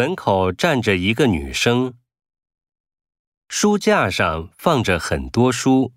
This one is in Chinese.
门口站着一个女生。书架上放着很多书。